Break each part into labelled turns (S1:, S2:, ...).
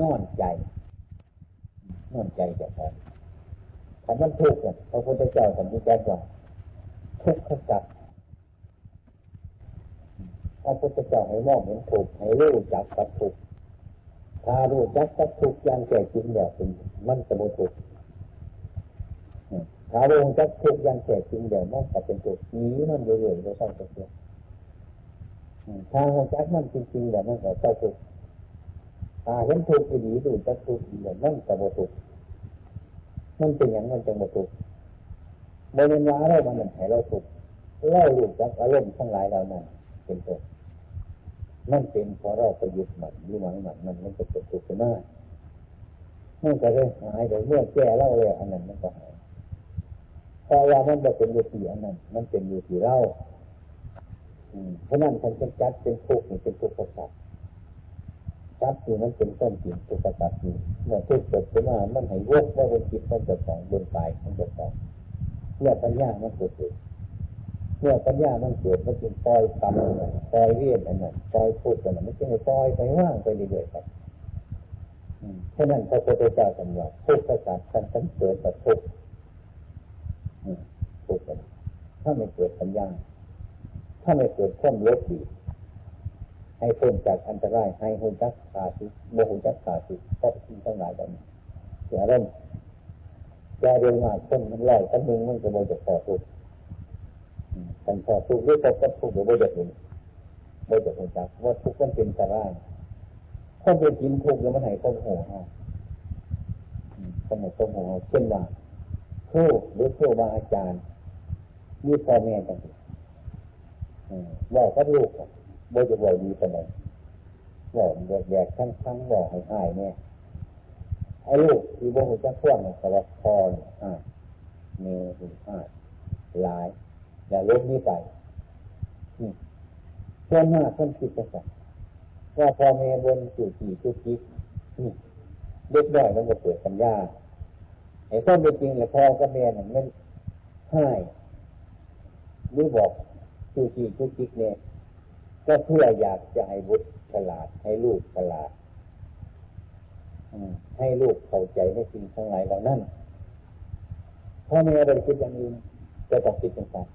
S1: นอนใจนอนใจจะพอคำนั้นทุกข์เพระพุทธเจ้าสัมผัสว่าทุกข์ขจัดพระพุทธเจ้าให้มองเห็นทุกข์ให้รู้จักกับทุกข์ถ้ารู้จักกับทุกข์อย่างแก่จริงแบบเป็นมันจะไม่ทุกข์ถ้ารู้จักทุกข์อย่างแก่จริงเดี๋ยวมันจะเป็นทุกข์นี้มันเรื่อยๆไม่ใช่ตัวเดียวถ้ารู้จักมันจริงๆเดี๋ยวมันก็จะทุกข์ ถ้าเห็นทุกข์ดีดูจักทุกข์เดี๋ยวมันจะไม่ทุกข์มันเป็นอย่างมันจะหมดทุกบริวารเรามันให้เราทุกเล่าลูจากอารมณ์ทั้งหลายเรานั้นเป็นตัวนั่นเป็นพอเราประยุทธ์มันหรือหวังมันมันมันจะเกิดทุกข์ขึ้นมามันก็เลยหายเดี๋ยวเมื่อแก้เล่าเลยอันนั้นมันก็หายพอว่ามันจะเป็นอยู่ที่อันนั้น มันเป็นอยู่ที่เราเพราะนั้นท่านจะจัดเป็นทุกข์เป็นทุกข์ประสาท จัดที่มันเป็นต้นจิตทุกข์ประสาทอยู่เมื่อทุกข์เกิดขึ้นมามันให้วกว่าเป็นจิตมันจะสองบนตายมันจะสองเมื่อปัญญามันเกิดขึ้นเมื่อปัญญามันเกิดมันจึงปล่อยกรรมปล่อยเวียนอันนั้นปล่อยพูดอันนั้นไม่ใช่ปล่อยไปว่างไปเรื่อยๆครับเพราะนั้นพระพุทธเจ้าสำหรับทุกข์ประสาทท่านทั้งเกิดกับทุกข์ทุกข์ถ้าไม่เกิดปัญญาถ้าไม่เกิดข้อมลบดี ให้พ้นจากอันตราย ให้หุ่นจักขาสิโมหุ่นจักขาสิก็ทิ้งทั้งหลายแบบนี้เสียเริ่มจะเรียนมาคนมันไล่ตั้งมึงมันจะโมจะพอทุกกันพอทุกหรือพอก็ทุกหรือโมจะถึงโมจะหุ่นจักว่าทุกมันเป็นอันตรายคนเป็นกินทุกแล้วมันไหนคนโหฮะคนไหนคนโหเช่นว่าครูหรือครูบาอาจารย์มีพ่อแม่กันว่าก็ลูก บ่าจะบ่ดีปานใดบอกแยกทั้งทั้งบอกให้หายเนี่ยไอ้ลูกที่บ่หูจักพ่วงสารพรอ่าเมหุอ่าหลาย อย่าลบนี้ไปเพื่อนหน้าคนคิดจะสั่ว่าพอเมบนสู่ขี่จุกิกเล็กน้อยมันจะเกิดสัญญาไอ้ต้นเป็นจริงเลยพ่อกับแม่นี่ยมันให้นี่บอกสู่ขี่จุกิกเนี่ย ก็เพื่ออยากจะให้บุตรฉลาดให้ลูกฉลาดให้ลูกเข้าใจในสิ่งทั้งหลายเหล่านั้นพ่อแม่ได้คิดอย่างอื่นจะต้องคิดเป็นการ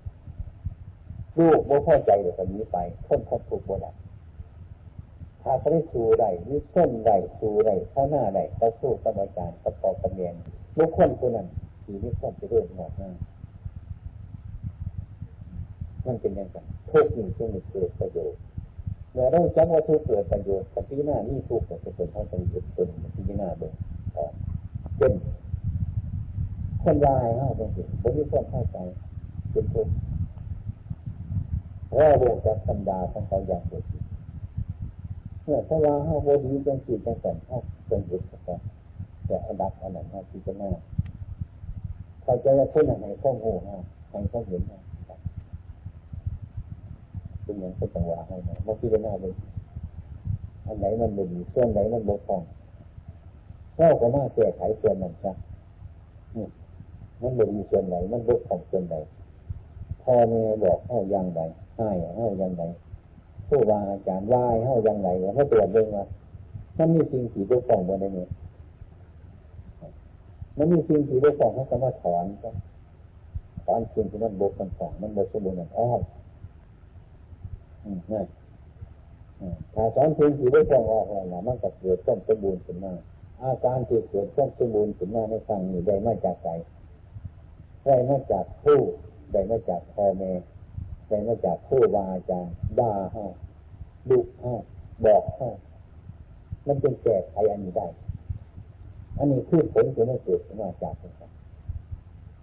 S1: ลูกไม่เข้าใจเดี๋ยวนี้ไปคนคนถูกโบราณถ้าเขาได้สู้ได้นี่ส้นได้สู้ได้ข้าหน้าได้เขาสู้กับอาจารย์กับปอกระเมียนบุคคลคนนั้นทีนี้คนจะเริ่มหมดหน้าม มันเป็นยังไงทุกข์นี่จึงเกิดประโยชน์เมื่อเราจำว่าทุกข์เกิดประโยชน์กับพี่หน้านี่ทุกข์จะเป็นท่าประโยชน์เป็นพี่หน้าเบิ่งเป็นคนร้ายห้าเป็นสิ่งผมมีความเข้าใจเป็นทุกข์เพราะวงจักธรรมดาของเขาอย่างเดียวเนี่ยถ้าว่าห้าโบดีจังจิตจังสันห้าเป็นหยุดกันแต่อันดับอันนั้นห้าที่จะหน้าเข้าใจว่าคนไหนข้อมูลห้าใครเขาเห็นห้า เป็นอย่างเป็นจังหวะให้นะมาพิจารณาเลยอันไหนมันไม่ดีส่วนไหนมันบกพร่องเราก็มาแก้ไขส่วนนั้นซะนี่มันไม่ดีส่วนไหนมันบกพร่องส่วนไหนพ่อแม่บอกเข้ายังไงให้เข้ายังไงผู้วาอาจารย์ว่าเข้ายังไงให้ตรวจเองว่ามันมีสิ่งที่บกพร่องบนนี้มันมีสิ่งที่บกพร่องเขาจะมาถอนก็ถอนสิ่งที่มันบกพร่องมันบกสมบูรณ์อ้อ นั่นถ้าสอนสิ่งที่ได้ฟ้องออกแล้วมันก็เกิดต้นสมบูรณ์ขึ้นมาอาการที่เกิดต้นสมบูรณ์ขึ้นมาในครั้งนี้ได้มาจากใจได้มาจากผู้ได้มาจากพ่อแม่ได้มาจากผู้วาอาจารย์ด่าห้ดุห้บอกห้มันเป็นแก้ไขอันนี้ได้ อันนี้คือผลที่ไม่เกิดขึ้นมาจากน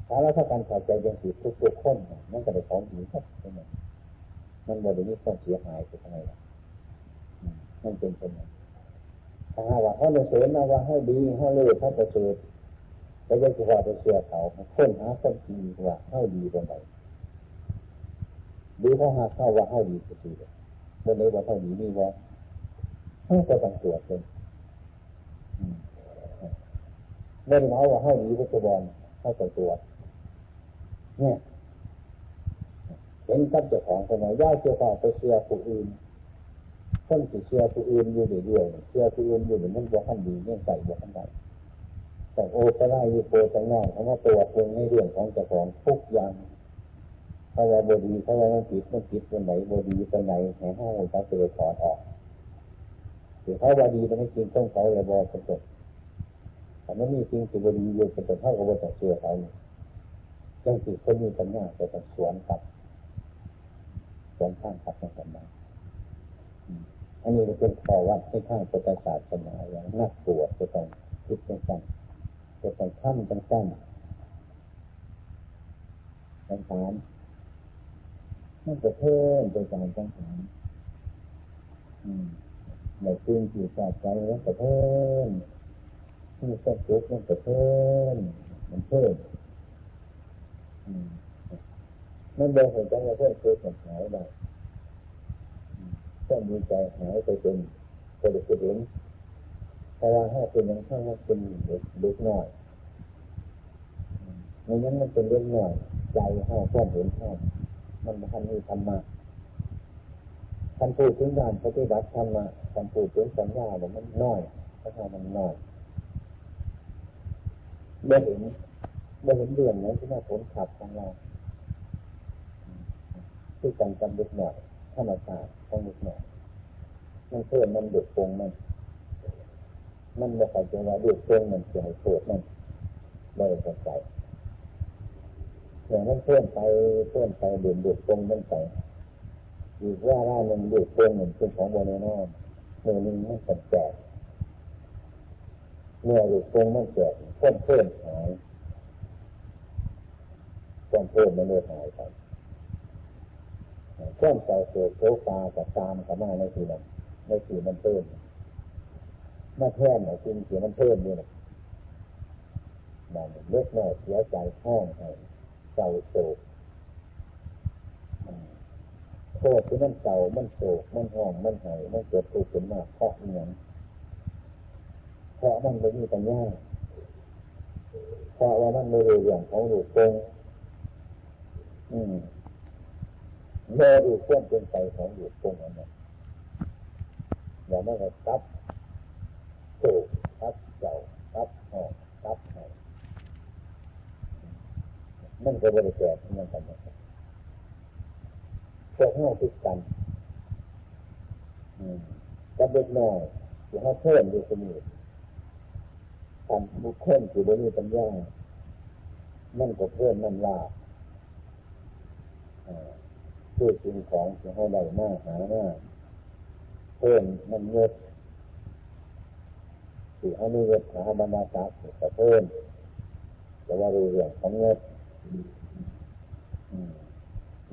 S1: ถ้าเราถ้าการเข้าใจยังติดทุกทุกคนมันก็ได้ของดีครับใช่ไหม มันบริมีความเสียหายไปทำไมล่ะมันเป็นคนนั้นถ้าว่าเขาเสริญมาว่าให้ดีให้เลิศให้ประเสริฐก็ยังจะว่าไปเสียเขาค้นหาคนดีว่าให้ดีตรงไหนหรือถ้าหาเข้าว่าให้ดีก็ดีบนไหนว่าให้ดีนี่ว่าให้ก็ต้องตรวจเลยเมื่อเราว่าให้ดีก็จะบอลให้ก็ตรวจเนี่ย เห็นกับเจ้าของคนไหนย่าเจ้าของไปเชื่อผู้อื่นคนสิเชื่อผู้อื่นอยู่เรื่อยๆเชื่อผู้อื่นอยู่เหมือนมันบวกขันดีเนี่ยใส่บวกขันใดแต่โอก็ได้ยีโปจังนอกเพราะว่าตัวเองในเรื่องของเจ้าของทุกอย่างเพราะว่าบดีเพราะว่ามันผิดมันผิดตัวไหนบดีตัวไหนแห่งห้องเขาเจอถอดออกถือเขาบดีมันไม่จริงต้องเขาเลยบอกเป็นตัวแต่ไม่มีจริงสิบดีอยู่เป็นตัวเท่ากับว่าจะเชื่อเขาจังสิคนมีปัญญาจะต้องสวนกับ สวนข้างกับในสัมาอันนี้เป็นข้อวัดในทางพุทธศาสนาอย่างนักบวชจะต้องคิดเป็นสั้นจะต้องขั้นเป็นสั้นสังขารมันจะเพิ่มไปการสังขารในซึ่งที่สาใจมันจะเพิ่มที่สักจุกมันจะเพิ่มมันเพิ่ม มันเดินเห็นจังว่าเพิ่มเพิ่มหายไปต้องมีใจหายไปเป็นกระดูกกระดิ่งเพราะว่าถ้าเป็นย่างข้างว่าเป็นเด็กเด็กน้อยในนั้นมันเป็นเรื่องหน่อยใจห้าความเห็นห้ามันทันมีธรรมะทันพูดถึงการปฏิบัติธรรมะทันพูดถึงสัญญาเนี่ยมันน้อยเพราะมันน้อยได้เห็นได้เห็นเรื่องนั้นที่น่าผลขับของเรา ที่กันกันเด็กหน่อยธรรมชาติของเด็กหน่อยมันเพิ่มมันเด็กปงมันมันไม่ใส่ใจว่าเด็กเพิ่มมันเสียหายเกิดมันไม่ได้ใส่อย่างนั้นเพิ่มไปเพิ่มไปเดือดเดือดปงมันใส่อีกว่าว่ามันเดือดปงเหมือนเป็นของโบนนอนเมื่อนึงมันแตกเมื่อเดือดปงมันแตกเพิ่มเพิ่มหายเพิ่มเพิ่มมันเลยหายไป เครื่องใจเกิดโซฟากับตามกับมาในทีนั้นในทีมันเพิ่มมาแท่นไหนจริงเสียมันเพิ่มด้วยนะมันเล็กน้อยเสียใจแห้งให้เศร้าโศกโทษที่มันเศร้ามันโศกมันห้องมันหายมันเกิดทุกข์ขึ้นมาเพราะอย่างเพราะมันไม่มีปัญญาเพราะว่ามันไม่รู้เรื่องของหลูกตรงอืม เมื่อดูเครื่องเป็นไปของอยู่ตรงนั้นอย่าไม่ให้ตับโศกตับเจ้าตับหอกตับหอยมันก็บริแก่มันกันนะครับพวกห้าติดกันกับเด็กน้อยอย่าให้เพิ่มอยู่สมอทำบุคคลที่บริปัญญามันก็เพิ่มมันลา พื่อสิ่งของที่ให้ได้มากหาหน้าเพิ่มมันเงินที่ให้มีเงินหาบรรดาศักดิ์เพิ่มแต่ว่าเรื่องของเงิน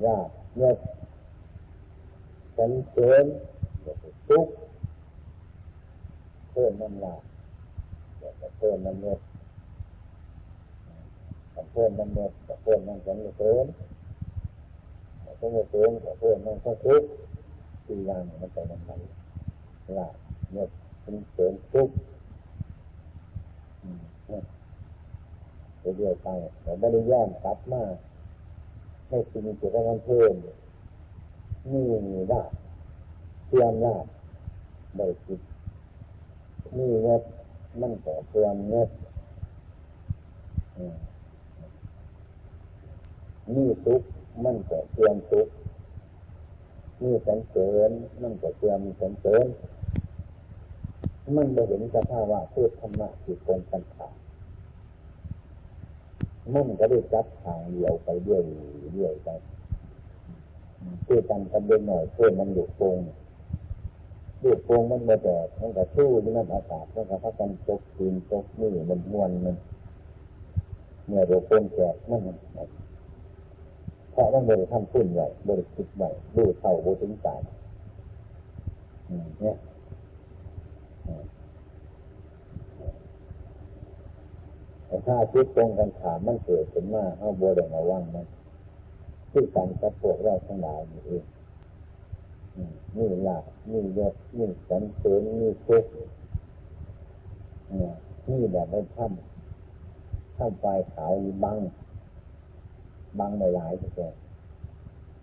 S1: ยากเงินสันเสริญทุกเพิ่มมันลาเพิ่มมันเงินเพิ่มมันเงินเพิ่มมันสันเสริญ สมุทรงกับเพื่อนมันก็ทุกสี่อย่างมันไปมันไปละเนี่ยเป็นเสริมทุกเรื่อยไปแต่ไม่ได้ย่อนกลับมาให้สิ่งที่เราเพิ่มนี่มีได้เพื่อนได้ได้คิดนี่เงินมันก็เพื่อนเงินนี่ทุกข มันก็เตรียมทุกนี่สันเสริญมันก็เตรียมสันเสริญมันไม่เห็นสภาวะพูดธรรมะที่ตรงกันข้ามมันก็ได้จับทางเดียวไปเรื่อยเรื่อยไปพูดกันกันเดินหน่อยเพื่อมันหลุดโปงหลุดโปงมันมาแดดมันก็สู้ที่นั่นอากาศมันก็พักกันตกคืนตกนี่มันม้วนมันเมื่อหลุดโปงแตกมัน ราะว่าบริทำขึ้นไว้บริคิดไว้ดูเท่าบูถึงใจเนี่ยแต่ถ้าคิดตรงกันถามมันเกิดขึ้นมาเอาบัวแดงระวังมันที่การกับพวกเราทั้งหลายนี่เองนี่หลักนี่ยศนี่สันเสริญนี่ทุกนี่แบบไม่ทำทำปลายขาวบัง บางหลายๆตัว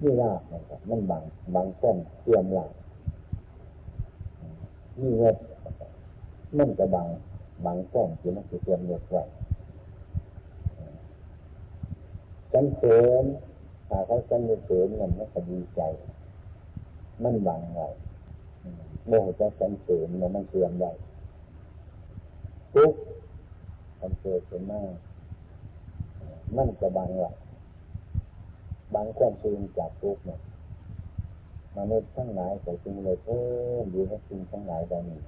S1: นี่ลาบนะครับมันบางบางต้นเตรียมลาบนี่เงินมันจะบังบังก้องที่มันจะเตรียมเงินไว้ฉันเสริมถ้าเขาฉันเสริมมันมันก็ดีใจ มันบังไว้โมหจะฉันเสริมแล้วมันเตรียมไว้ทุกมันเกิดขึ้นมากมันจะบังไว้ บางความซึงจากทุกเนี่ยมนุษย์ทั้งหลายแต่จริงเลยเพิ่มดีให้สิ่งทั้งหลายแบบนี้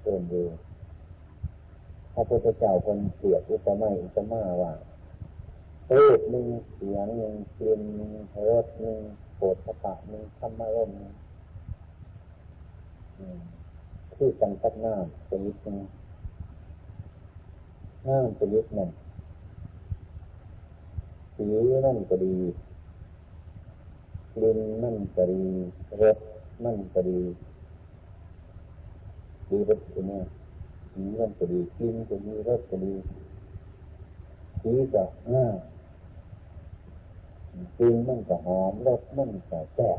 S1: เพิ่มดีพระพุทธเจ้าคนเสียบอุปมาอุปมาว่าเรูปหนึ่งเสียงหนึ่งกลิ่นหนึ่งรสหนึ่งโผฏฐะหนึ่งธรรมารมณ์หนึ่งคือกันกับน้ำชนิดหนึ่งน้ำชนิดหนึ่ง สีนั่นก็ดีกลิ่นนั่นก็ดีรสนั่นก็ดีดีไปถึงเนี่ยสีนั่นก็ดีกลิ่นก็ดีรสก็ดีสีก็ง่ายกลิ่นมันก็หอมรสมันก็แซ่บ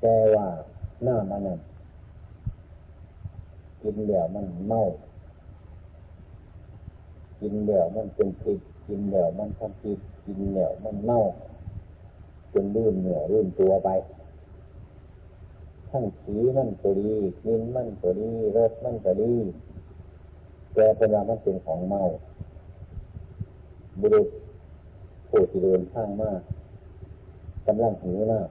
S1: แต่ว่าหน้ามันนั่นกินเดี๋ยวมันเมา กินเดี๋ยวมันเป็นพิษกินเดี๋ยวมันทำพิษกินเดี๋ยวมันเมาจนลื่นเหนื่อยลื่นตัวไปทั้งสีมันก็ดีกินมันก็ดีรสมันก็ดีแต่เป็นว่ามันเป็นของเมาบุรุษผู้ที่เดินข้างมากกำลังหิวน้ำ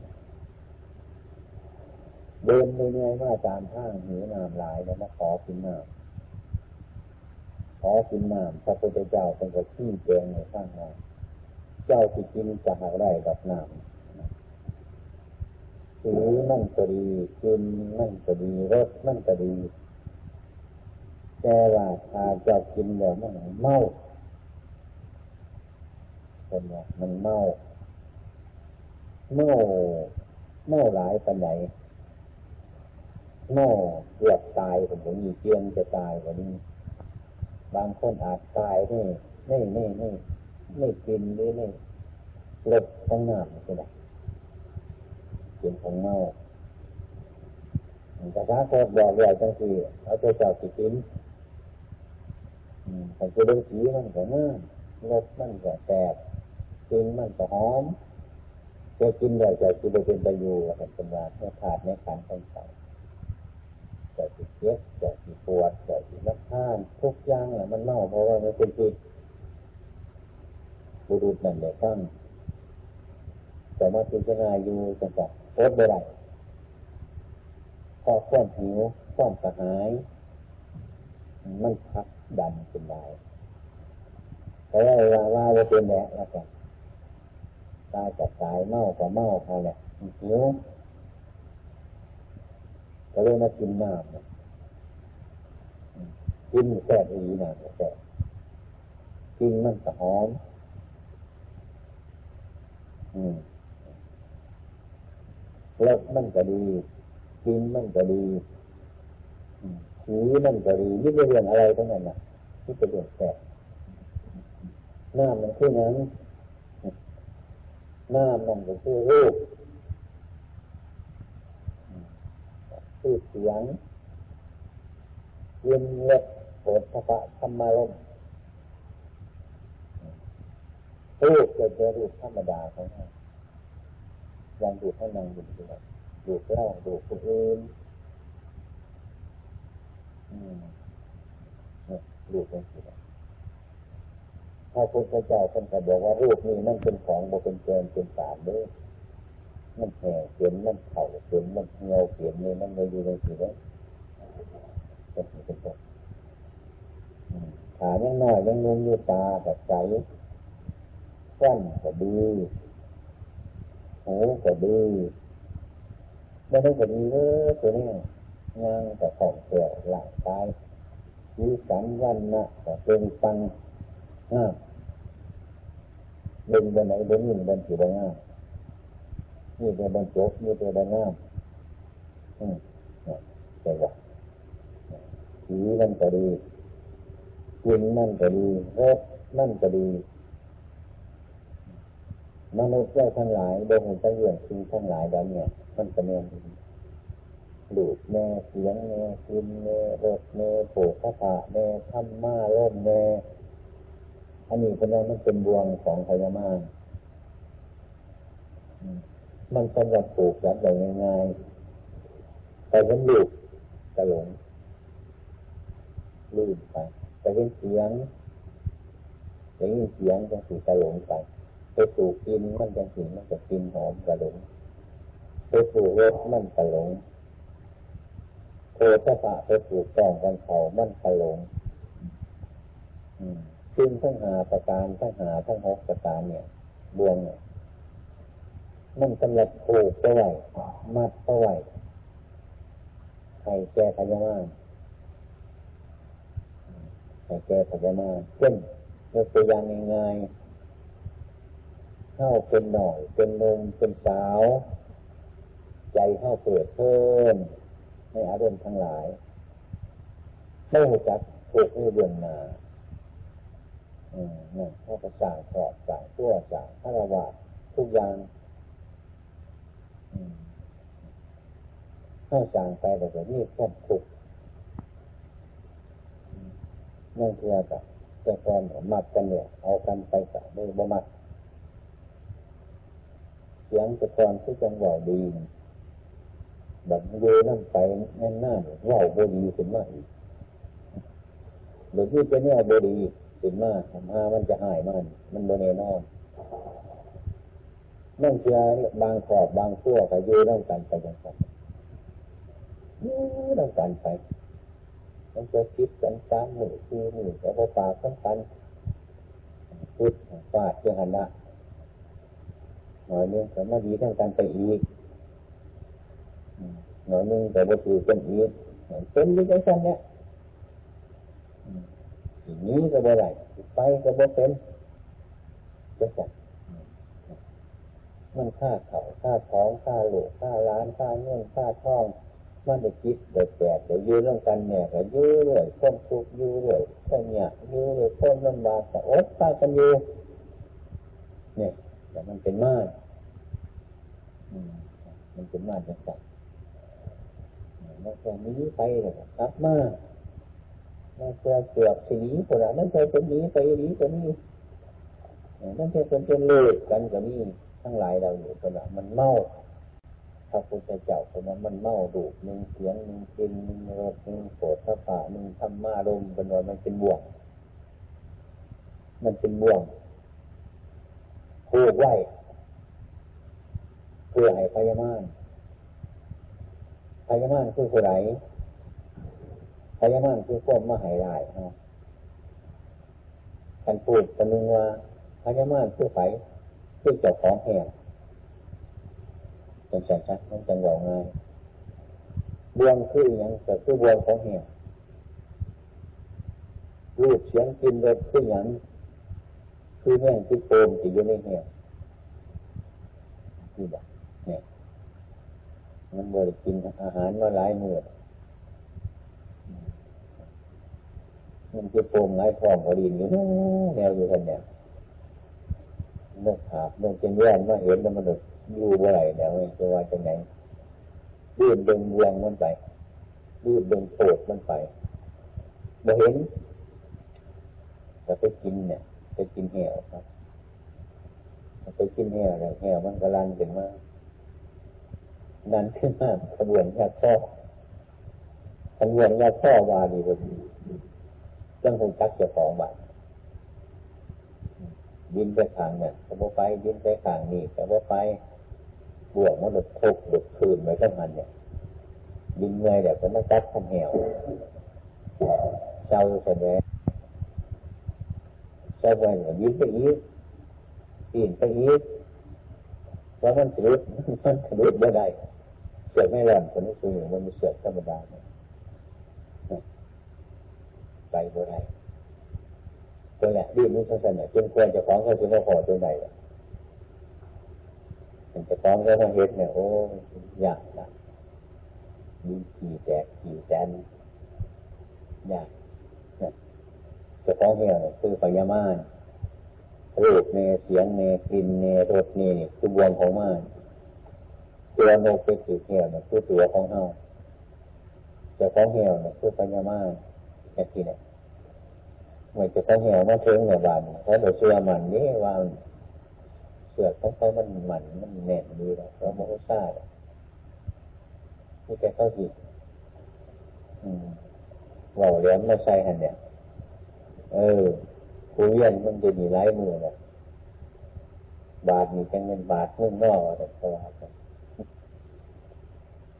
S1: เดินเนื่อยมาตามทางหิวน้ำหลายแล้วมาขอกินน้ำ อกินน้ำพระพุทธเจ้าเป็นกระชี้แจงในข้างน้ำเจ้าที่กินจะหาได้กับน้ำสีนั่นก็ดีกินนั่นก็ดีรสนั่นก็ดีแต่ว่าถ้าเจ้ากินแล้วมันเมาเป็นว่ามันเมาเมาเมาหลายปันไหนเมาเกือบตายผมผมมีเกียงจะตายกว่านี้ บางคนอาจตายนี่ไม่ไม่ไม่ไม่กินหรือไม่ลดต้องน้ำใช่ไหมเป็นของเมาแต่ถ้าโคตรบอกใหญ่จังสีเอาใจเจ้าสิกินแต่จะดูสีมันก็ง่ายรสมันก็แตกกินมันก็หอมจะกินได้จะกินได้เป็นประโยชน์เป็นว่าเมื่อขาดในขันทั้ง สองจะสิเจ็บจะสิปวดจะสิรับท่านทุกอย่างแหละมันเมาเพราะว่ามันเป็นพิษบุรุษนั่นแหละตั้งแต่มาพิจารณาอยู่จังหวะอดไม่ได้พอความหิวความกระหาย มันพักดันเป็นได้แต่ว่าเวลาว่าเป็นแหละแล้วกันตายกับตายเมากับเมาเขาแหละหิว ก็เลยมากินน้ำกินแซ่บอีน้ำแซ่บกินมันก็หอม อืมรสมันก็ดีกินมันก็ดีสีมันก็ดีนี่เป็นเรื่องอะไรทั้งนั้นน่ะนี่เป็นเรื่องแสบหน้ามันคือนั้นหน้ามันก็คือรูป คือเสียงเย็นเล็บโผฏฐะธรรมารมรูปจะเป็นรูปธรรมดาของเรายังดูให้นางอยู่ดีดูเล่าดูคนอื่นดูเป็นสิถ้าคุณพระเจ้าท่านก็บอกว่ารูปนี้มันเป็นของบเป็นเกินเป็นสารเด้ มันแห่เขียนมันเข่าเขียนมันเงาเขียนนี่มันไม่อยู่ในสิเด้เป็นเป็นต้นขายังน้อยยังนุ่มอยู่ตาแบบใสก้นก็ดีหูก็ดีไม่ได้ก็ดีเลยตัวนี้งานแต่ของเสียหลังตายมีสันวันนะแต่เป็นตังห้าเดินบนไหนเดินยินบนสีแดงห้า นี่เป็นบนโจ๊กนี่เป็นบนห้าอืมแต่ว่าสีมันก็ดีกลิ่นมันก็ดีรสมันก็ดีมนุษย์ได้าทั้งหลายโดยเห็นตั้งเรื่องคือทั้งหลายแล้วเนี่ยมันจะเนียนดูดแม่เสียงแม่กินแม่รสแม่โผล่ข้าตาแม่ทำมาล่มแม่อันนี้เป็นว่ามันเป็นบวงของพญามาร มันสำหรับปลูกแบบแบบง่ายๆแต่เป็นลูกกระหลงลื่นไปแต่เป็นเสียงอย่างนี้เสียงจะสีกระหลงไปไปสู่กินมันจะสีมันจะกินหอมกระหลงไปสู่รสมันกระหลงโคตรปะไปสู่กล่องกันเขามันกระหลงซึ่งทั้งหาประการทั้งหาทั้งหกประการเนี่ย บวงเนี่ย มันสำหรับผูกเอาไว้มัดเอาไว้ใครแก้พยามาใครแก้พยามาเช่นยกตัวอย่างง่ายๆเข้าเป็นหน่อย เป็นนมเป็นสาว ใจเข้าเปิดเพิ่มในอารมณ์ทั้งหลายไม่หูจักถูกเดือนนาอืมนั่นเขาก็สั่งขอบสั่งตัวสั่งพระวาทุกอย่าง ถ้าสั่งไปแบบนี้ควบคุมนั่นคือแบบแต่ก่อนมัดกันเนี่ย เอากันไปสั่งไม่บ่มัดเสียงแต่ก่อนที่จังหวะดีแบบเยนั่นไปแน่นหน้าว่าบดีขึ้นมาอีกหรือที่จะเนี่ยบดีขึ้นมาทำห้ามันจะหายมัน มันโบเนนอน นั่นคือบางขอบบางขั้วก็ยืต้องกันไปอย่างไรยืต้องกันไปมันจะคิดกันตามหมู่คือหมู่แต่พอปากต้องกันพุดฟาดเจ้าหันละหน่อยนึงแต่มาดีทั้งกันไปอีกหน่อยนึงแต่บ่ถือกันอีกเป็นยิ่งจังเนี้ยอย่างนี้ก็บ่ได้ไปก็บ่เป็นจะจัด มันค่าเขาค่าท้องค่าหลูกค่าร้านค่าเงินค่าทอง มันจะคิดเดือดแดดเดี๋ยวยื้อเรื่องกันเนี่ยก็ยื้อเรื่อยค้นทุกยื้อเรื่อยค้นเนี่ยยื้อเรื่อยค้นลำบากแต่อดตากันอยู่เนี่ยแต่มันเป็นมากมันเป็นมากจังสันมันจะนี้ไปเลยครับมากมันจะเกือบสีนี้คนละนั่นจะเป็นนี้ไปนี้ก็นี้นั่นจะเป็นเป็นเลือกันก็นี้ ทั้งหลายเราอยู่คนละมันเมาพระพุทธเจ้าคนนั้นมันเมาดูหนึ่งเสียงหนึ่งกลิ่นหนึ่งรสหนึ่งโสดพระป่าหนึ่งธรรมารมเป็นว่ามันเป็นบ่วง มันเป็นบ่วงผูกไว้เพื่อให้พยามานพยามานคือผู้ไหนพยามานคือพวกมหายลายฮะกันพูดกันนึงว่าพยามานคือไผ คือเจ้าของแห่งเป็นสัจจะมันจังหวะง่ายบวงคืออย่างแต่คือบวงของแห่งรูปเสียงกินรสคืออย่างคือแม่งคือโปมที่อยู่ในแห่งนี่แบบเนี่ยมันบริกินอาหารมาหลายมื้อมันคือโปมหลายท้องพอดีอยู่แนวอยู่กันเนี่ย เมื่อขาดเมื่อจะแย่งมาเห็นแล้วมันอยู่เมื่อไหร่เนี่ยมันจะว่าจะไหนดื้อดึงเวงมันไปดื้อดึงโผดมันไปมาเห็นแต่ไปกินเนี่ยไปกินแห่วครับไปกินแห่วเนี่ยแห่วมันกระลันขึ้นมานั่นขึ้นมากขบวนยาข้อขบวนยาข้อวาดีกว่าจังคงจักเจ้าของบ้าน ยินไปทางเนี่ยแต่ว่ไปยินไปทางนี้แต่ว่ไปบวกมันหลุดทุกหลุดคืนไว้ทั้งมันเนี่ยยินเงยเดี๋ยวก็มาจัดขันแหวเจ้าแสดงเจ้าไปยินไปอีกยินไปอีกแล้วมันสลุดมันสลุดไม่ได้เสือกไม่ร้อนคนนี้คือมันมีเสือกธรรมดาเนี่ยไปบ่ได้ ตัวแหละดิ้นนี่เขาเสนอจนควรจะฟ้องเขาจะไม่พอตัวไหนมันจะฟ้องก็ต้องเห็นเนี่ยโอ้ยากนะมีขี่แตกขี่แสนยากจะฟ้องเหี้ยคือปยามานรูปเนเสียงเนกลิ่นเนรสเนคือบวงของมานตัวโนกเป็นสีเหี่ยวเนี่ยคือตัวของเฮาจะของเหี่ยวเนี่ยคือปัญญามาแค่ที่เนี่ย มื่จะของเหี่ยวมาถึงเนี่ยบานเพราะเราเชื่อมันนี่ว่าเสือกของเขามันหมันมันแน่นดีแล้วเราโมโหซ่าที่แกเข้าหิว่าเลี้ยงมาใส่หันเนี่ย เออคุเรียนมันจะมีไร้มือนะบาทมีจังเงินบาทเงินนอกอะไรก็ว่ากัน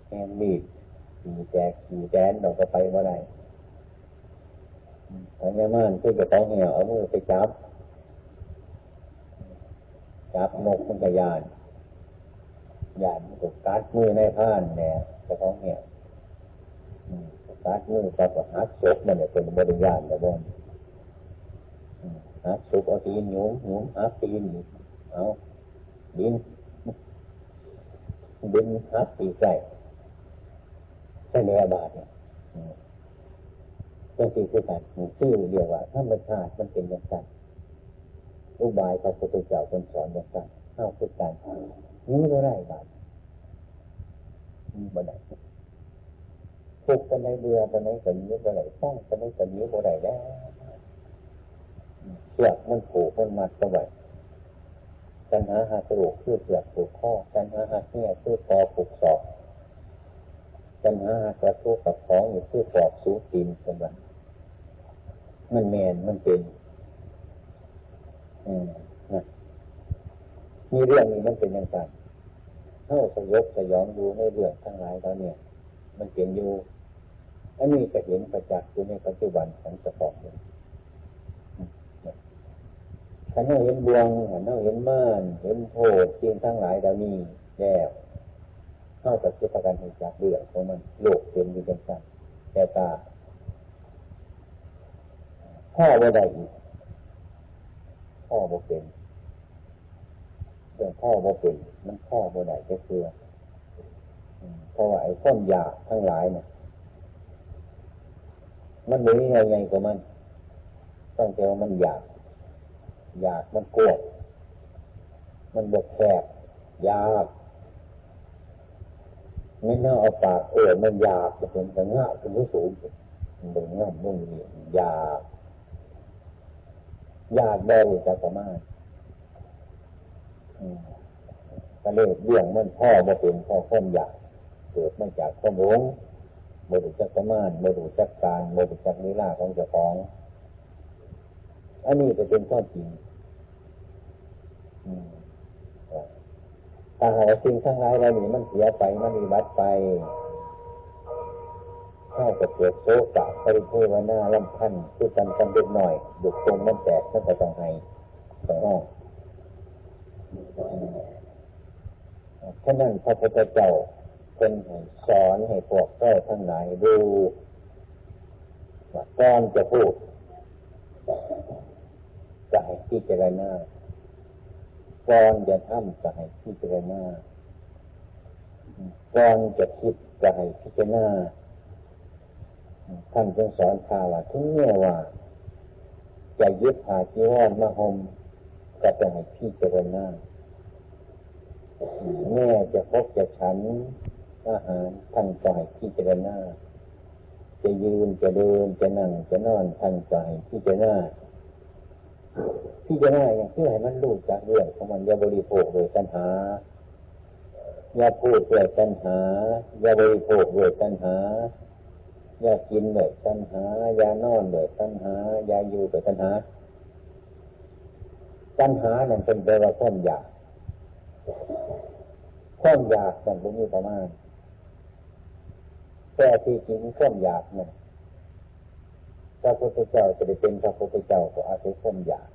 S1: แอนมีดขี่แจกขี่แดนเราก็ไปเมื่อไหร่ ทางนี้มันคือจะต้องเหี่ยวเอามือไปจับ จับนกมันกระยานยานมันก็กัดมือในผ้านเนี่ยจะต้องเหี่ยวกัดมือกับหักศพมันเนี่ยเป็นบริยานแต่บ่หักศพเอาตีนหยุมหยุมหักตีนเอาดินดินหักตีใส่ใส่แนวบาทเนี่ย เป็นสิ่งที่การชื่อเรียกว่าธรรมชาติมันเป็นอย่างไรอุบายพระพุทธเจ้าคนสอนอย่างไรเข้าคือการนี้ก็ได้บาทนี้บ่ได้ทุกกันในเรือกันในกันนี้บ่ได้สร้งกันในกันนี้บ่ได้แล้วเชือกมันผูกมันมัดเอาไว้ปัญหาหาสรุปคือเสือกผูกข้อปัญหาหาเนี่ยคือคอผูกศอกปัญหากระทุกกับของอยู่คือปอกสูตีนสมบัติ มันแมนมันเป็นอืมนะมีเรื่องนี้มันเป็นอย่างไรเท่าสยบสยองดูในเรื่องทั้งหลายแล้วเนี่ย มันเปลี่ยนอยู่อันนี้ก็เห็นประจักษ์อยู่ในปัจจุบันของสปองเลยขันเราเห็นบวงขันเราเห็นม่านเห็นโทษสิ่งทั้งหลายเหล่านี้แล้วเข้ากับเจ้าการเห็นจากเรื่องของมันโลกเป็นอยู่จังสันแต่ตา พ่อว่าได้อีกพ่อบ่เป็นเรื่องพ่อบ่เป็นมันพ่อบ่ได้ก็คือเพราะว่าไอ้ข้อมยาทั้งหลายเนี่ยมันเหมือนไงไงกับมันต้องเจอมันอยาก อยากมันกลัวมันบกแคบยากไม่น่าเอาปากเออมันยากจะเป็นแต่ง่ายเป็นผู้สูงมันเป็นง่ามุ่งนี่ยาก ยากได้จะสามารถก็เลยเรื่องมันพ่อมาเป็นพ่อข้มอยากเกิดมาจากข้อมหลงบริจักสมานบริจักการบริจักนิลาของเจ้าของอันนี้จะเป็นข้อจริงถ้าหาสิ่งทั้งหลายเราหนีมันเสียไปมันมีบัดไป ข้าจะเกิดโซกะปริเทวนาลำพันคือกันกันเล็กหน่อยดุตรงมันแตกนั่นก็ต้องให้ต้องห้องฉะนั้นพระพุทธเจ้าเป็นสอนให้พวกแก่ทั้งหลายดูว่าก่อนจะพูดจะให้พิจารณาก่อนจะทำจะให้พิจารณาก่อนจะคิดจะให้พิจารณา ท่านจึงสอนพาว่าถึงแม้ว่าจะยึดหาจีวรมาหมก็จะให้พิจารณาแม่จะพบจะฉันอาหารท่านก็ให้พิจารณาจะยืนจะเดินจะนั่งจะนอนท่านก็ให้พิจารณาพิจารณาอย่างที่ให้มันรู้จากเรื่องของมันอย่าบริโภคโดยตัณหาอย่าพูดด้วยตัณหาอย่าบริโภคด้วยตัณหา อย่ากินด้วยตัณหา อย่านอนด้วยตัณหา อย่าอยู่ด้วยตัณหา ตัณหานั่นเป็นแปลว่าความอยากความอยากนั่นเป็นมีประมาณแต่ที่จริงความอยากนั่นพระพุทธเจ้าจะได้เป็นพระพุทธเจ้าก็อาศัยความอยาก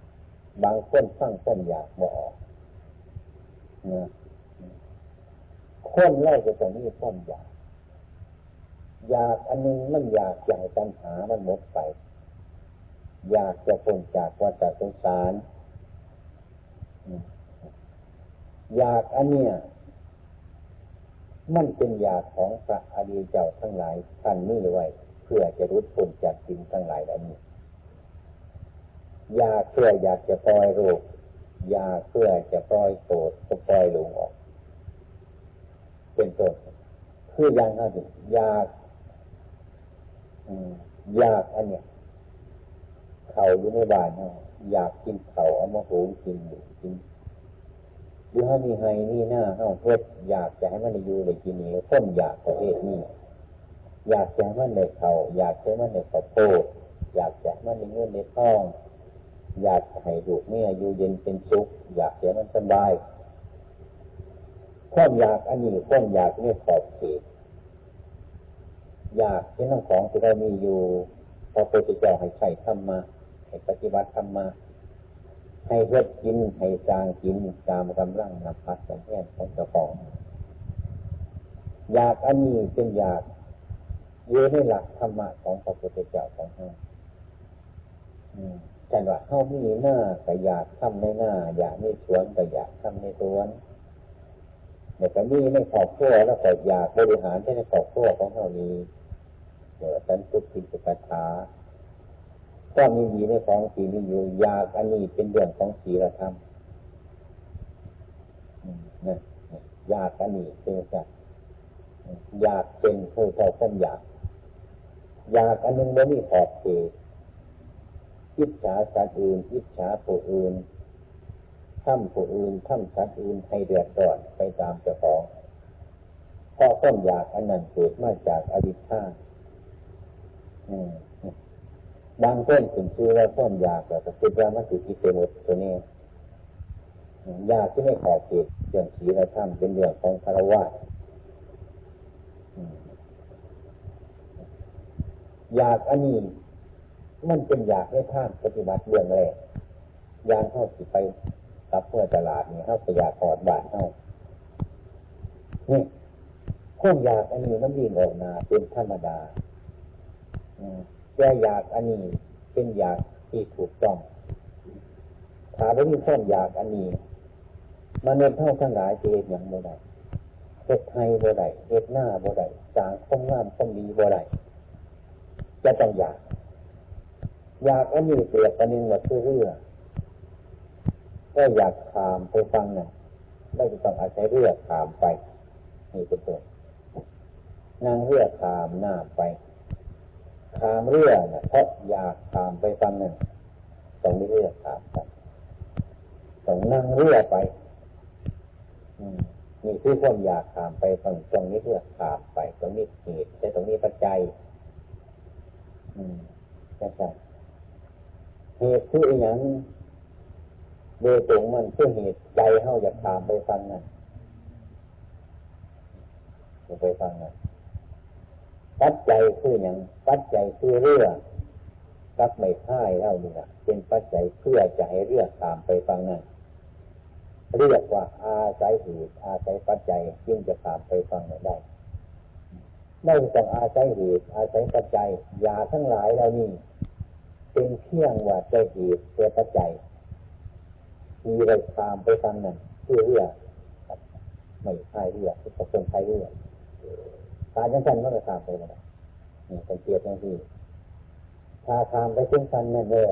S1: บางคนสร้างความอยากบ่ออกนะคนเล่าจะต้องมีความอยาก อยากอันนึงมันอยากอยากตัณหามันหมดไป อยากจะพ้นจากวัฏสงสาร อยากอันเนี้ยมันเป็นอยากของพระอริยเจ้าทั้งหลายท่านนี่ไว้เพื่อจะรุดพ้นจากสิ่งทั้งหลายเหล่านี้อยากเพื่ออยากจะปล่อยโรคยาเพื่อจะปล่อยโกรธก็ปล่อยลงออก เป็นต้นคือยังนั้นยาก ยากอันเนี้ยเขาอยู่ในบ้านเนาะอยากกินเขาเอามาหูกินอยู่กินหรือถ้ามีไฮนี่หน้าเนาเพื่ออยากจะให้มันอยู่เลยกินนี้ต้นอยากประเภทนี้อยากจะให้มันในเขาอยากให้มันในข้าวโพดอยากจะให้มันในเงินในท้อง อยากให้ดูเนี่ยอยู่เย็นเป็นสุขอยากให้มันสบายความอยากอันนี้ความอยากนี่ขอบเขต อยากที่น้องของที่เรามีอยู่ พอพุทธเจ้าให้ใช้ทำมาให้ปฏิบัติทำมาให้เพื่อกินให้จางกินตามกำลังนับพัดสังแง่ของเจ้าของอยากอันนี้เป็นอยากเยอะในหลักธรรมะของพระพุทธเจ้าของเราแต่ว่าเข้ามีหน้าก็อยากทำในหน้า อยากมีสวนก็อยากทำในสวนแต่ก็มีในครอบครัวแล้วก็อยากบริหารในครอบครัวของเรานี้ เดี๋ยวสันตุกิจปัฏฐาก็มีอยู่ในของสีนี้อยู่ยากอันนี้เป็นเรื่องของศีลธรรมนะยากอันนี้เป็นจะอยากเป็นผู้เท่าคนอยาก อยากอันนึงไม่มีขอบเขตอิจฉาสัตว์อื่นอิจฉาผู้อื่นทำผู้อื่นทำสัตว์อื่นให้เดือดร้อนไปตามเจ้าของเพราะต้นอยากอันนั้นเกิดมาจากอวิชชา บางต้นถึงชื่อว่าต้นยากแต่คิดว่ามันคือกิเลสตัวนี้ยากที่ไม่ขอเขตเรื่องศีลธรรมเป็นเรื่องของคารวะอยากอันนี้มันเป็นอยากให้ท่านปฏิบัติเรื่องแรกยางเข้าสิไปรับเพื่อตลาดนี่เข้าไปอยากกอดบาทเข้านี่ข้ออยากอันนี้มันวิ่งออกมาเป็นธรรมดา แต่อยากอันนี้เป็นอยากที่ถูกต้องถ้าไม่มีข้ออยากอันนี้มนุษย์เท่าทั้งหลายจะเห็นอย่างบ่ได้เฮ็ดไทยบ่ได้เฮ็ดหน้าบ่ได้สางคงงามคงดีบ่ได้จะต้องอยาก อยากอันนี้เปรียบกันนึงว่าคือเรือก็อยากขามไปฟังน่ะไม่ต้องอาศัยเรือขามไปนี่เป็นตัวนั่งเรือขามหน้าไป ขามเรือนะเพราะอยากขามไปฟังนั่นต้องมีเรือขามไปต้องนั่งเรือไปนี่คือความอยากขามไปฟังตรงนี้เรือขามไป ตรงนี้เหตุแต่ตรงนี้ปัจจัย อืมใช่เหตุคืออย่างโดยตรงมันคือเหตุใจเข้าอยากขามไปฟังนั่นไปฟังนั่น ปัจจัยคืออย่างปัจจัยคือเรื่องกับไม่ท่ายเท่านี้นะเป็นปัจจัยเพื่อจะให้เรื่องตามไปฟังนั้นเรียกว่าอาศัยเหตุอาศัยปัจจัยจึงจะตามไปฟังได้ไม่ต้องอาศัยเหตุอาศัยปัจจัยยาทั้งหลายเหล่านี้เป็นเพียงว่าใจเหตุเพื่อปัจจัยมีอะไรตามไปฟังนั้นเพื่อเรื่องไม่ท่เรื่องเป็นคนไทยเรื่อง ตายจังสันมันก็ตามไปหมดนี่สังเกตอย่างที่ถ้าทำไปเช่นกันนั่นแน่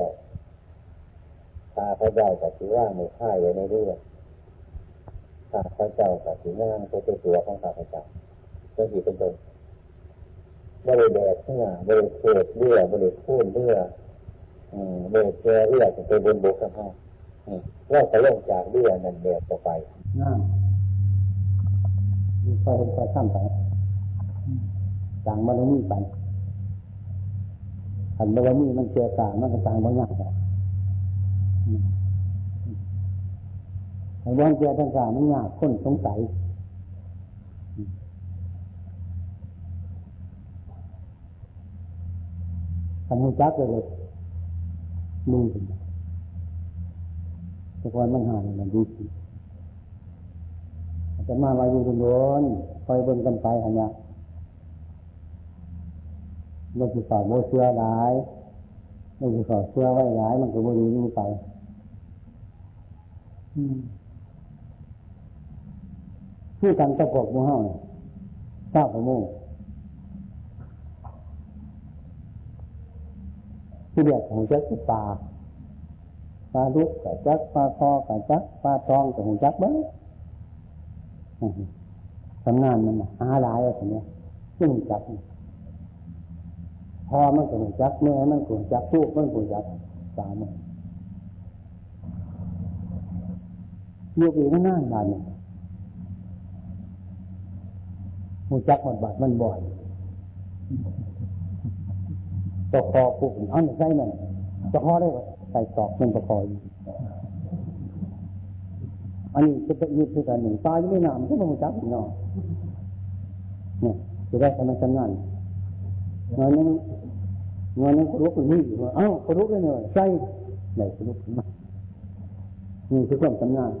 S1: ถ้าพระเจ้าก็ถือว่าไม่ค่ายไว้ในเรื่องถ้าพระเจ้าก็ถืองานตัวตัวของข้าพระเจ้าเป็นสีเป็นต้นบริเวณเนื้อบริเวณเรื่อบริเวณเรื่อบรเวณเรื่อจะไปบนบกกับเขาเราจะลงจากเรื่องนั่นเดียวต่อไปนั่นพอเป็นไปข้ามไป ต่างบารมีไปขันบารมีมันเจอต่างมันก็ต่างบางอย่างไอ้วันเจอต่างๆมันยากคนสงสัยทำให้จักเลยมือถึงแต่ก่อนมันหายมันดีสิจะมาลาอยู่ตรงนคอยเบิ่งกันไปอันนี้ ม่คือสอบโมเชื่อหลายไม่คือสอบเชื่อไว้หลาย มันก็บริูไปผู้กันตะกบมูเฮาเนี่ยทราบประโมงที่เดียกของจ้าป่า
S2: ปลาลุกกับจักปลาคอกับจักปลาตองกับหูจักเบ้ทำงานมันหาหลายอะไรเนี้ยซึ่งจัก พอมันกับหูจักแม่มันกับหูจักลูกมันกับหูจักสามมันลูกอีกนั่งนานเนี่ยหูจักหมดบาดมันบ่อยตะคอผูกเอาใช่ไหมตะคอได้ไหมใส่ตอกมันตะคออยู่อันนี้จะเป็นยุทธการหนึ่งตายไม่นานก็ต้องจับเนาะเนี่ยจะได้ทำงานงาน นี้นงานนี้กรุกนี่ว่าเอ้ากรุกได้เลยใช่ไหนกรุกมานี่คือความทำงาน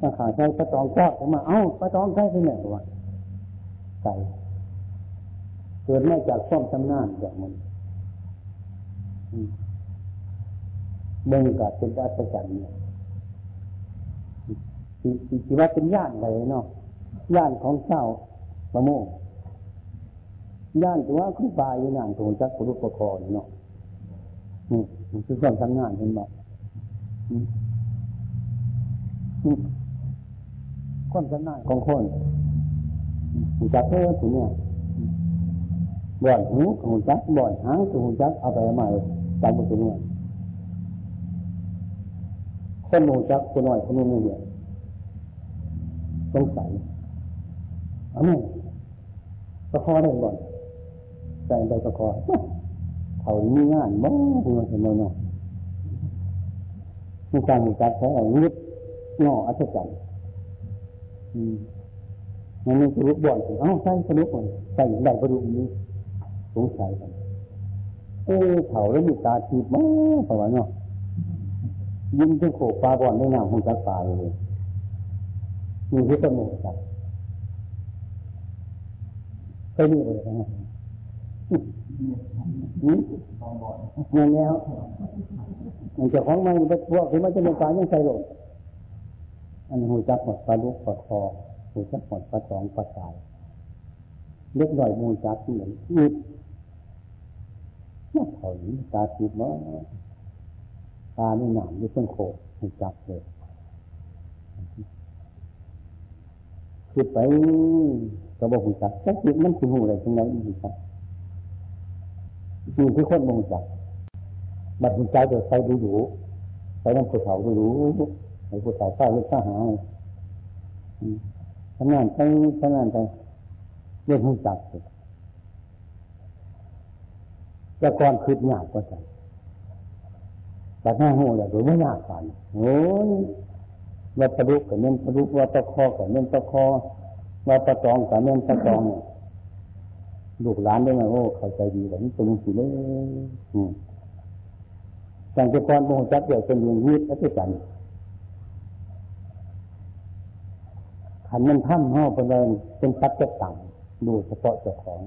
S2: ถ้าขาใช้ประตองก็มาเอ้าประตองใช้ที่ไหนวะใส่เกิดมาจากความทำงานแบบมันเบ่งกับเป็นอัศจรรย์เนี่ยที่ว่าเป็นญาติอะไรเนาะญาติของเจ้าประโมง ญาติตัวครูบาอยู่นานถูกจักรุปประคอเนาะนี่คือความทำงานเห็นไหมความทำงานของคนจักเท่าถึงเนี่ยบ่อนหูของจักบ่อนหางของจักเอาไปใหม่จำมาถึงเนี่ยคนหูจักคนหน่อยคนนี้เนี่ยสงสัยเอาไหมประคอได้ก่อน ใจใจประคอเขามีงานบ้างเห็นไหมเนาะมีการมีการใช้อะไรนิดงออัศจรรย์มันมีกระดูกบ่อนเอ้าใช่กระดูกบ่อนใส่ได้กระดูกนี้สงสัยกันเออเขาแล้วมีตาทีบมากเพราะว่าเนาะยิงจนโขกปลาบ่อนได้หน้ำของจักปลาเลยมีที่ต้นหนึ่งครับไปนี่เลยนะ อืมงนแล้วมันจะของมันไปพวกที่มันจะมีการยังใส่ลงอันหูจักหมดปลาลุกปลาคอหูจักหมดปลาสองปลาสายเล็กหน่อยมูจักเหมือนอืดเขาหนีตาติดเนาะตาไม่หนามยี่เพิ่งโคหูจักเลยคิดไปก็บอกหูจักแต่จิตมันคือหูอะไรตรงไหนหูจัก นี่คือคนมองจักบัดหูใจเดี๋ยวใส่ดูดูใส่น้ำผู้เฒ่าดูดูไอ้ผู้เฒ่าเศร้าเลือดข้าหายทำงานไปทำงานไปเรื่องหูจักเลยแต่ก่อนคืดยากกว่าจังแต่หน้าหูอย่าดูไม่ยากกันโอ้ยว่าประดุกกับเน้นประดุกว่าตะคอกับเน้นตะคอว่าตะตองกับเน้นตะตอง ลูกหลานได้ไหมโอ้เข้าใจดีแบบนี้ตรงสิเลยแต่จะก่อนโมจักเดียวเป็นยืนยืดแล้วก็จันขันมันท่ำห่อเป็นแรงเป็นปัจจต่างดูเฉพาะเจ้าของ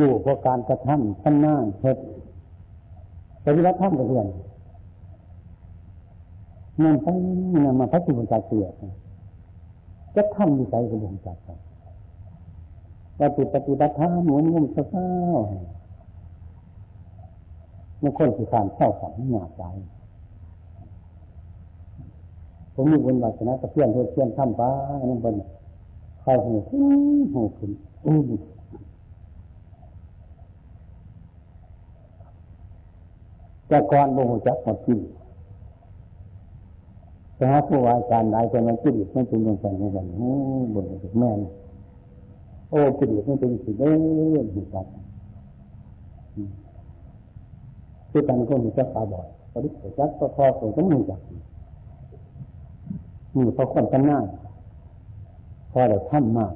S2: ดูเพราะการกระทำท่านหน้าเหตุปฏิบัติธรรมกับเพื่อนนั่นไปนั่นมาพัฒนาการเสียจะทำดีใจกับวงจักร ว่าติดปฏิบัติธรรมหมุนงุ่มเศร้าไม่ค่อยสิการเศร้าสังหยาใจผมมีบุญวาสนากับเพื่อนเพื่อนเพื่อนทำป้านั่นบนใครหูขึ้นหูขึ้นอู้แต่ก่อนโมโหจักหมดที่ไปหาผู้อาจารย์หลายคนมันกิเลสมันเป็นอย่างไรอย่างไรโอ้บนแม่โอ้กิเลสมันเป็นสิ่งเล่นหิจักคือการก็มีจักตาบอดพอดีจักก็พอตัวต้องมีจักมีเพราคนกันง่าพอเราทำมาก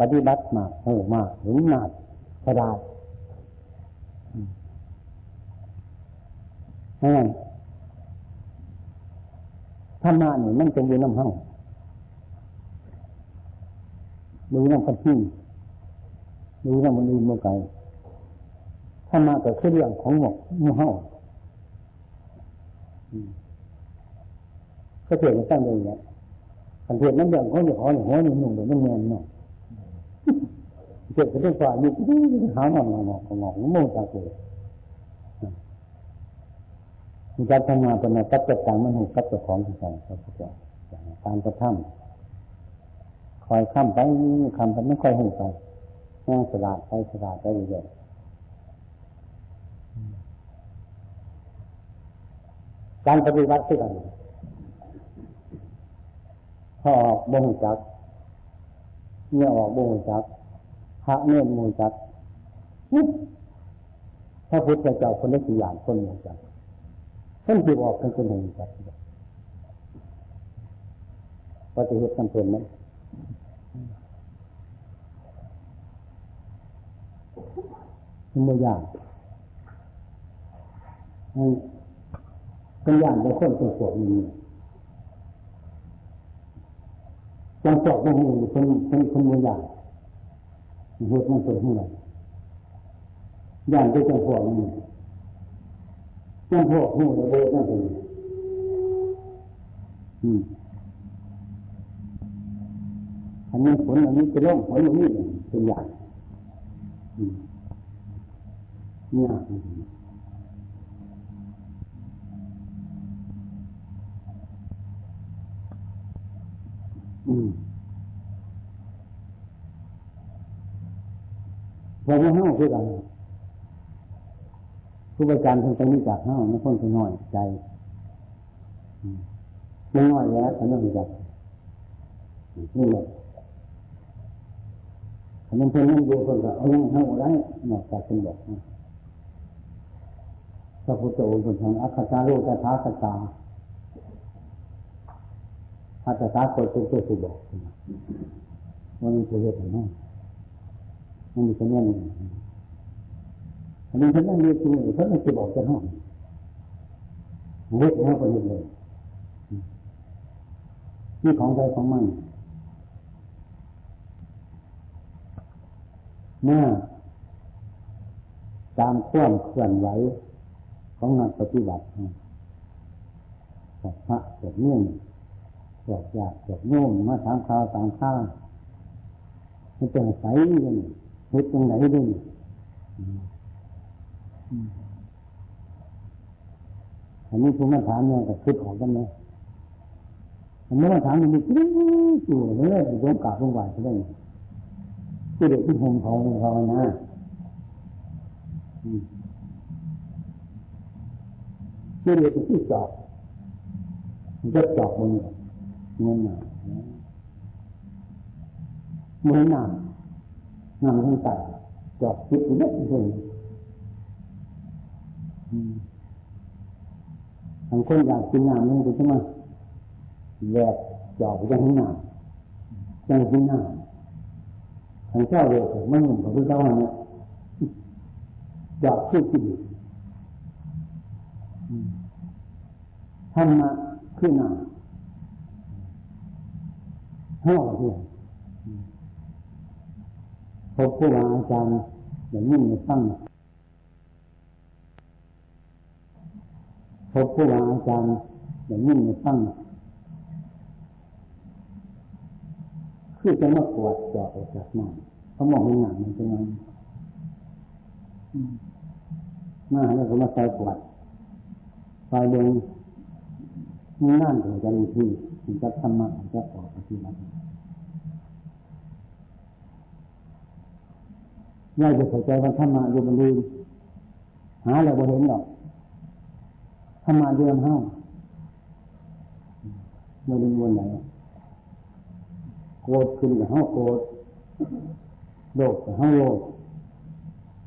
S2: ปฏิบัติมากโหมากหรือมากก็ได้นั่นธรรมะนี่มันเป็นอยู่น้ำห้องดูน้ำพันที่ ดูน้ำมันอื่นเมื่อไกลธรรมะก็คือเรื่องของหมกมู่เฮาก็เถียงกันตั้งเลยเนี่ยคันเถียงนั่นอย่างเขาอย่างเขาอย่างหัวหนุ่มเดี๋ยวมันเงียนเนาะเจ็บกันด้วยฝ่ายอยู่ที่หาหนอนหนอนหนอนหนอโม่จาเกเลยมีการทำงานเป็นกัจจตังมันหูกับเจจของที่ใส่พระพุทธเจ้าการกระทำคอยค้ำไปคำไปไม่ค่อยหูไป แง่สลาดไปสลาดไปเรื่อยการปฏิบัติที่กันพอออกบ่งจักเนี่ยออกบ่งจักพระเนื่นมูจักพระพุทธเจ้าคนละสี่อย่างคนมูจักคนที่ออกเป็นคนหนึ่งจักปฏิเหตุกันเป็นไหม ไม่ยากเป็นอย่างเป็นคนเป็นพวกนี้จังสอบมันเป็นเป็นคนไมือยากเหตุมันเป็นที่ไหนอย่างที่จังพวกนี้จังพวกนี้เลยนั่นเองอืมอันนี้ผลอันนี้จะล่องผลอันนี้เป็นอย่าง อืมเนี่ยอืมพอมาเฮ้าคือกันผู้บริการคนไปนี้จากเฮ้าไม่คนจะน้อยใจน้อยแล้วแต่ไม่รู้จักนี่แหละ มันเป็นนั่นอยู่คนก็เอายังเฮ้าได้นอกจากเป็นบอกพระพุทธองค์เป็นทางอัคคาโลกท้าสตาอาจจะตาคนเป็นตัวสุบอกมันมีตัวเหตุไหมมันมีตัวนี้อันนี้ท่านนั่งเรียนตัวท่านไม่จะบอกจะห้องเล็กน้อยกว่านี้เลยนี่ของใจของมัน เมื่อตามข่วมเคลื่อนไหวของนักปฏิบัติพระเกิดนื่องจบอยากจบโน่มมาถามข่าวต่างข้าวมันเป็นใสยังเฮ็ดตรงไหนด้วยอันนี้คุณมาถามเนี่ยก็คิดออกกันไหมอันนี้มาถามมันมีคิดอยู่เลยโดนกาบลงไหวใช่ไหม คือเด็กที่หงเขาเขานะคือเด็กที่จอบมันจะจอบมึงเงินหนาเงินหนาหนำให้ตัดจอบคิดเยอะเลยทางคนอยากกินน้ำนี่ก็จะมาแยกจอบจะให้น้ำจะกินน้ำ ทางเจ้าเลยม่เหมือนกับพระเจ้าเนี่ยจอบคิดกินธรรมะขึ้นหน้ำห้องเพื่อนพบผู้วาอาจารย์อย่างนี้ในตั้งพบผู้วาอาจารย์อย่างนี้ในตั้ง คือจะมากวดจอออกจากน้ำเขามองเห็นหนังมันจะงั้นมาแล้วก็มาใส่กวดไฟเดินมีนั่นถึงจะรู้ที่ถึงจะทำมาถึงจะออกปฏิบัติย่าจะเข้าใจว่าธรรมะอยู่บนลืมหาอะไรบ่เห็นหรอกธรรมะอยู่บนห้องไม่รู้วันไหน โกรธขึ้นกับห้องโกรธโลภกับห้องโลภ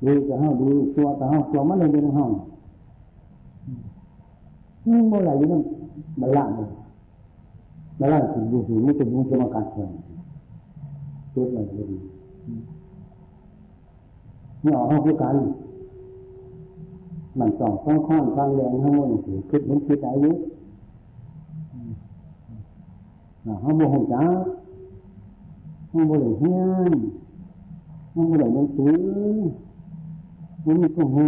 S2: ดีกับห้องดีตัวกับห้องตัวมันเลยอยู่ในห้องนี่เมื่อไหร่นี่บัลลังก์บัลลังก์ถึงอยู่ถึงไม่เป็นมุขมาการแข่งเกิดอะไรก็ดีนี่ออกห้องผู้กันมันสองข้องข้อนข้างแรงทั้งหมดถือคิดมันคิดอายุห้องโมโหจ้า ห้องโมโหเฮียนห้องโมโหหนังสือมันมีข้อหู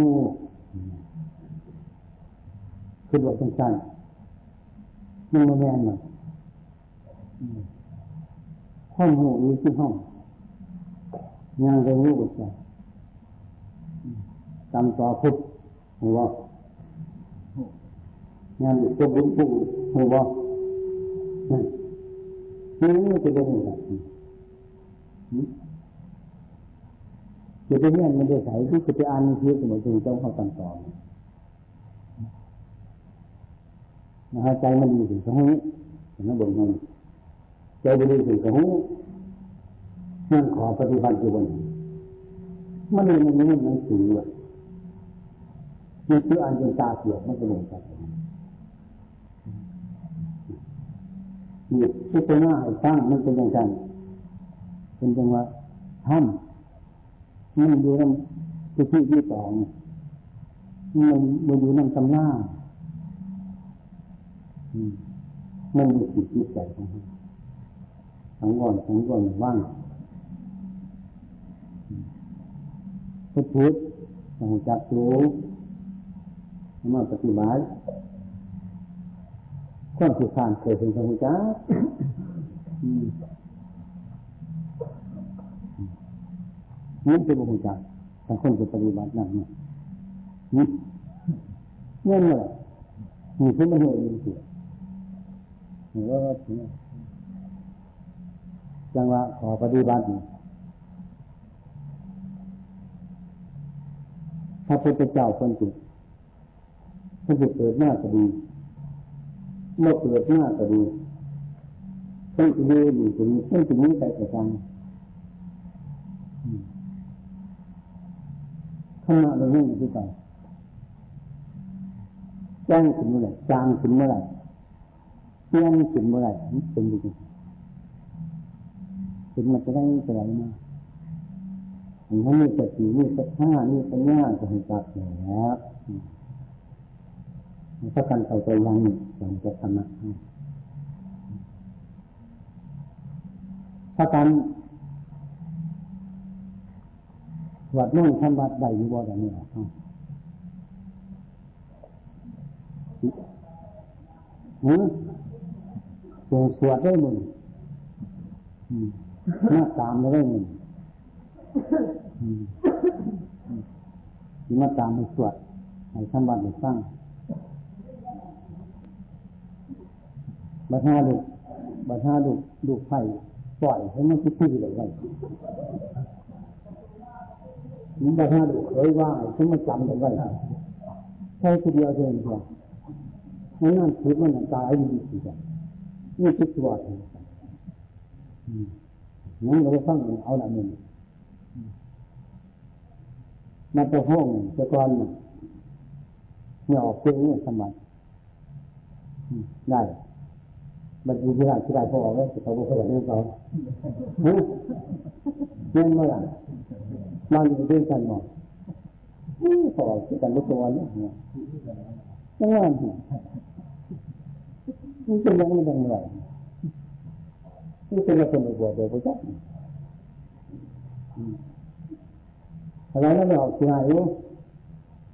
S2: คือว่าสั้นๆมันมาแมนมันห้องหูอยู่ที่ห้องงานเรื่องรู้กันจำต่อพุทธหัวงานตัวบุญปู่หัวนั่นี่จะเป็นยังไง จะไปเรียมันได้ใส่ที่จะไปอ่านทีสมุนไพรเจ้าเข้าตังต่อนะฮะใจมันอยู่ถึงตรงนี้เห็นไหมบ่นมันใจมันอยู่ถึงตรงนี้นั่งขอปฏิบัติอยู่บนมันเลยมันนี่มันสูงเลยนี่คืออันเป็นตาเสียมันก็ลงไปนี่ที่ตัวหน้าให้ตั้งมันเป็นอย่างไร เป็นจังหวะท่านมันอยู่นั่นคือที่ที่สองมันมันอยู่นั่นตำหน้ามันมีจิตจิตใจของมันทั้งวันทั้งวันว่างพุทธต้องจับรู้มาปฏิบัติคนที่ผ่านเคยเป็นสมุจั นี่เป็นบุญจักแต่คนจะปฏิบัตินั่นเนี่ยนี่เงี้ยเลยมีขึ้นมาเหตุมีเสียหรือว่าจังหวะขอปฏิบัติพระพุทธเจ้าคนจิตคนจิตเกิดหน้าก็ดีเมื่อเกิดหน้าก็ดีต้องดูอยู่ตรงนี้ต้องตรงนี้ไปแต่กลางข ณะเราเรื่องที่ไปแจ้งถึงเมื่อไหร่จางถึงเมื่อไหร่เที่ยงถึงเมื่อไหร่เป็นยังไงถึงมันจะได้จะไหลมาอันนี้มีสติมีสัท่ามีปัญญาจะเห็นจับแล้วถ้าการเข้าใจยังอย่างจะทำนะถ้าการ วัดนู่นทำวัดใดอยู่บ่แบบนี้อะหืมตัวสวดได้มึงหน้าตามได้มึงมาตามให้สวดให้ทำวัดให้สร้างบัดห้าลูกบัดห้าลูกลูกไฟปล่อยให้มันคิดที่เลยไว้ มันบัดห้าลูเคยว่าให้มันจำกันไว้ใช่ทีเดียวเองพอนั่นนั่นคิดมันตายดีสิจ้ะนี่คิดตัวเองนั่นเราฟังเอาละมึงมาตะห้องตะกอนเนี่ยออกเพลงนี่สมัยได้ มันอยู่ที่ไหนที่ไหนพอออกแล้วเขาบอกเขาแบบนี้เขาเฮ้ยเรื่องเมื่อไหร่มันอยู่ด้วยกันหมดพอที่กันรู้ตัวเนี่ยยังไงนี่เป็นยังไงยังไงนี่เป็นอะไรคนบวชเดี๋ยวไปจับอะไรนั่นไม่ออกที่ไหนรู้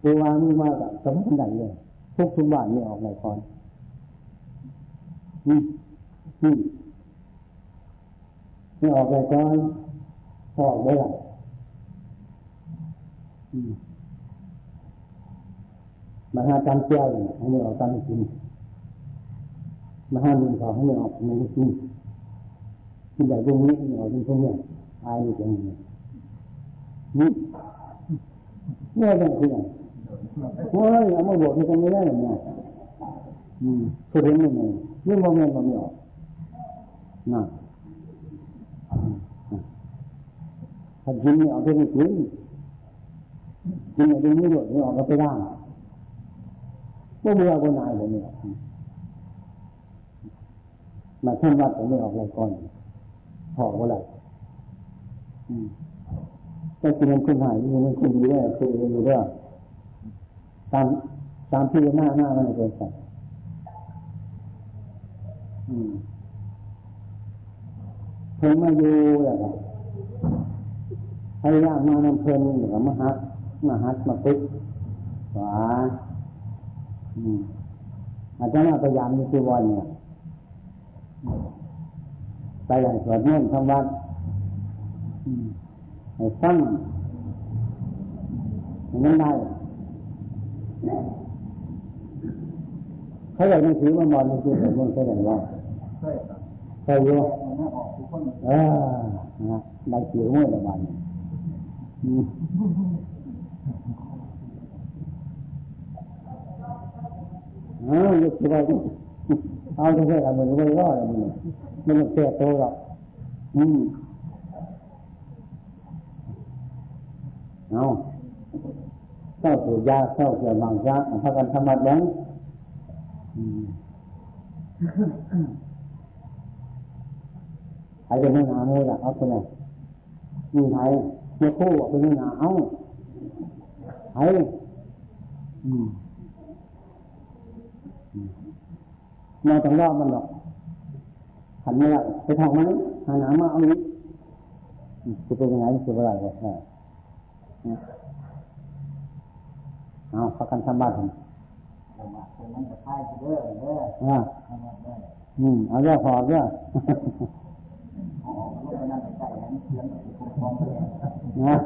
S2: ปูวามีมาแบบสมมติไหนเลยทุกทุกบ้านไม่ออกไหนก่อนอื มอืมไม่ออกไหนก่อนออกได้หรอมาหาตามเจ้าให้ไม่ออกตามกินมาหาหนึ่งสอให้ไม่ออกไม่กินกินแบบตรงนี้ไม่ออกตรงนี้อายอยู่ตรงนี้นี่เนี่ยเป็นที่ไหนโอ้ยเอามาบอกที่ตรงนี้ได้เนี่ยอืมคือเรื่องนี้นี่มองเงินมองไม่ออก น่ะถ้ากินไม่ออกก็ไม่กินกินอะไรไม่หยุดไม่ออกก็ไปได้ก็เมื่อวันไหนเลยเนี่ยมาท่านวัดผมไม่ออกอะไรก่อนพอว่าอะไรแต่กินมันคนหายมันคนดีได้วคืออยู่ด้วยตามตามที่หน้าหน้ามันเป็นสัตว์ เพิ่งมาอยู่แล้วก็ให้ยากมานำเพลินหรือมาฮัดมาฮัดมาตึกขวาอาจารย์พยายามมีที่วันเนี่ยไปอย่างสวดมนต์ทำวัดให้ฟังนั้นได้
S1: เขาอยากหนังสือมามอนหนังสือผมมันใช่ไหมว่าใช่ อยู่เออนะได้เสียงมั่วละมันเออยุคที่ว่าเอาจะใช่ละมันไม่รอดละมันมันเสียตัวหรอกอืมเอาเข้าสู่ยาเข้าเกี่ยวบางยาพากันทำมาบ้าง ใครจะไม่หาโมล่ะเอาคนไหนมีใครเมื่อคู่เป็นไม่หาเอาใครมาต้องรอบมันหรอกหันไม่ได้ไปทางไหมหาหนามาเอานี้จะเป็นยังไงจะเป็นอะไรก็แค่เอาพักกันทำบ้านผมอ่าอืมเอาเรื่องพอเรื่อง นะ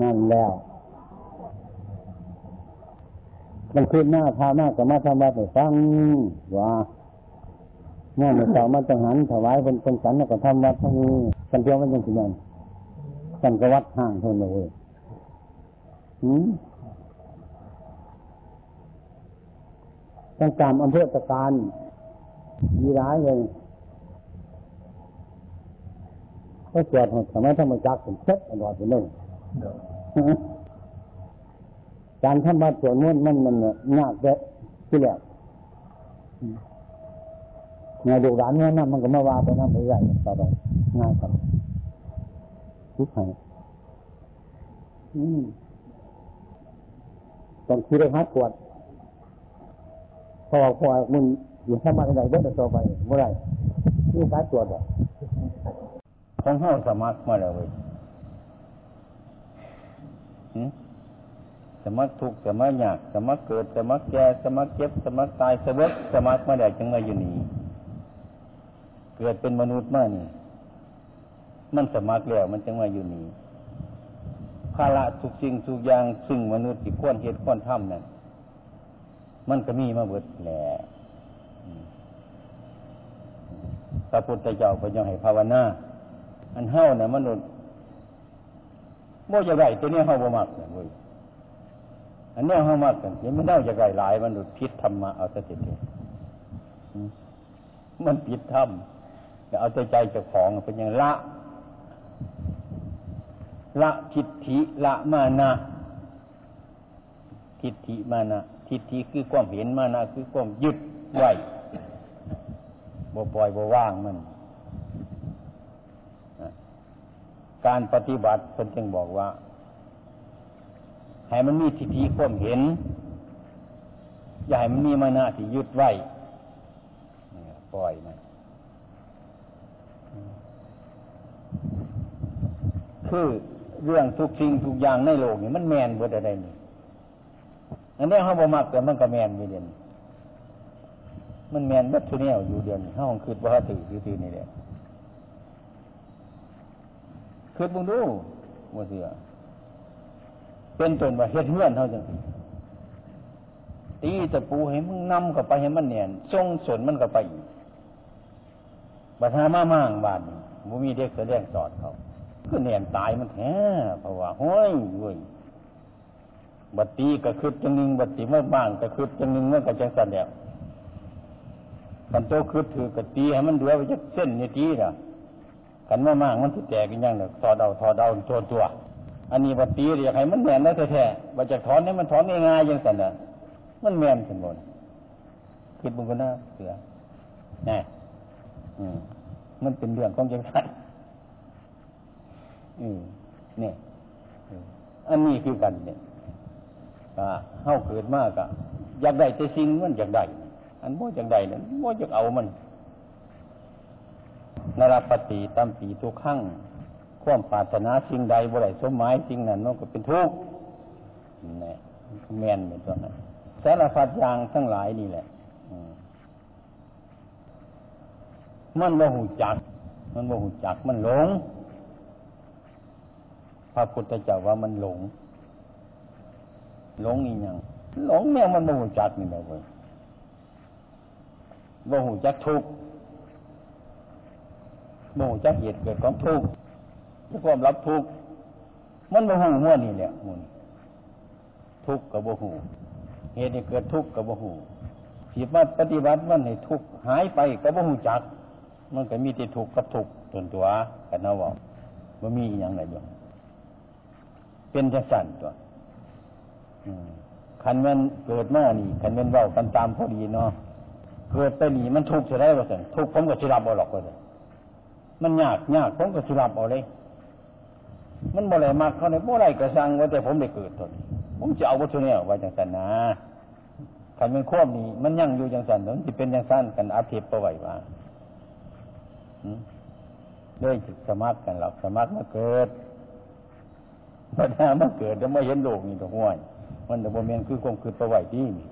S1: นั่นแล้วมันขึ้นหน้าพามากกับมาทำมาไปฟังว่าเมื่อมาเจ้ามาจังหันถวายเป็นเป็นสันแล้วก็ทำวัดทั้งนี้กันเที่ยวมันยังสิยังกันก็วัดห่างเท่านั้นเลยหืม ต้องตามอำเภอตะการมีร้ายเลยก็เกิดหดสมัยธรรมจักรผมเช็ดอร่อยไปเลยการทำวัดสวนมนต์มันมันยากเด็ดที่แหละเนี่ยดูร้านนี้นั่นมันก็มาว่าไปนั่นไปใหญ่ต่อไปง่ายกว่าทุกข์ให้ต้องคิดเลยครับปวด พอพอมึงอยู่ทำมาอะไรเด็ดต่อไปเมื่อไรนี่การตรวจอะของเฮาสมัครมาแล้วเว้ยสมัครทุกสมัครยากสมัครเกิดสมัครแก่สมัครเจ็บสมัครตายสมัครสมัครมาได้จึงมาอยู่นี่เกิดเป็นมนุษย์มานี่ มันสมัครแล้วมันจึงมาอยู่นี่ภาระทุกสิ่งทุกอย่างซึ่งมนุษย์ที่ควรเหตุควรทำนั่น มันก็มีมาเบิดแหละพระพุทธเจ้าพระยังให้ภาวนา อันเฮ้าเนี่ยมนุษย์โมจะไรตัวนี้เฮ้าบ่มากเลยอันนี้เฮ้ามากกันยังไม่ได้จะไรหลายมนุษย์พิษธรรมะเอาแต่เด็ดมันผิดธรรมเอาใจใจเจ้าของเป็นอย่างละ ละทิฏฐิละมานะทิฏฐิมานะ ทิฏฐิคือความเห็นมานะคือความยึดไว้บ่ปล่อยบ่ว่างมัน การปฏิบัติเพิ่นจึงบอกว่า ให้มันมีทิฏฐิความเห็น อย่าให้มันมีมานะที่ยึดไว้ปล่อยมันคือเรื่องทุกสิ่งทุกอย่างในโลกนี่มันแมนบดอะไรนี่ อันนี้เขาบอมักแต่มันก็แมนอยู่เดียนมันแมนบัดทุเนียอยู่เดียนห้องคืดว่าถือถือนี่เดียคืดบุญดูว่าเสือเป็นตนว่าเฮ็ดเฮือนเท่าจังตีตะปูให้มึงนำเข้าไปให้มันเนียนทรงสนมันเข้าไปอีกบัดหามามั่งบานบ่มีเด็กแสดงสอนเขาก็แน่นตายมันแท้เพราะว่าห้อยเว้ย บัดตีก็คืดจังหนึ่งบัดตีเมื่อบ้างก็คืดจังหนึ่งเมื่อก็จังสันเดียวกันโตคืดถือกตีให้มันเดือไปจากเส้นนี่ตีนะกันมามากมันที่แตกกันยังเนี่ยทอเดาทอเดาตัวตัว อันนี้บัดตีอยากให้มันแมนแล้แท้ๆบัดจากถอนเนี่ยมันถอนง่ายๆยังสันเน่ะมันแมนสมบูรณ์คิดบุญกันนะเสือแน่อืมมันเป็นเรื่องของจังสันอืมเนี่ยอันนี้คือกันเนี่ย เฮาเกิดมากอะอยากได้แต่สิ่งมันอยากได้อันบ่อยากได้นี่ยบ่อยากเอามันนรปฏิตัมปีทุกขั้งความปรารถนาสิ่งใดบ่ได้สมหมายสิ่งนั้นมันก็เป็นทุกข์นี่แมนเหมือนตัวนั้นสารพัดอย่างทั้งหลายนี่แหละมันบ่หูจัก มันบ่หูจัก มันหลง พระพุทธเจ้าว่ามันหลง หลงอีหยังหลงเนี่ยมันโมโหจักนี่แหละเว้ยโมโหจักทุกโมโหจักเหตุเกิดของทุกจะความรับทุกมันโมโหหัวนี่แหละมุนทุกกับโมโหเหตุที่เกิดทุกกับโมโหสิดมาปฏิบัติมันให้ทุกหายไปกับโมโหจักมันก็มีแต่ทุกกับทุกตนตัวกันนะว่ามันมีอย่างไรบ้างเป็นจังสันตัว คันมันเกิดมานี่คันมันเว้ากันตามพอดีเนาะเกิดไปนี่มันทุกข์จะได้ว่าสันทุกข์ผมก็สิรับเอาหรอกว่าสันมันยากยากผมก็สิรับเอาเลยมันบ่ไรมากเขาเนี่ยบ่ไรกระสังว่าแต่ผมได้เกิดตนผมจะเอาวัตถุเนี่ยไว้จังสันนะคันมันควบนี่มันยั่งอยู่จังสันมันจะเป็นจังสันกันอาทิตย์ประไว้ว่าด้วยสมัครกันหรอกสมัครมาเกิดปัญหามาเกิดแล้วไม่เห็นโลกนี่ตรงห้วย มันแต่บ่เมียนคือคงคือประไว้ที่นี่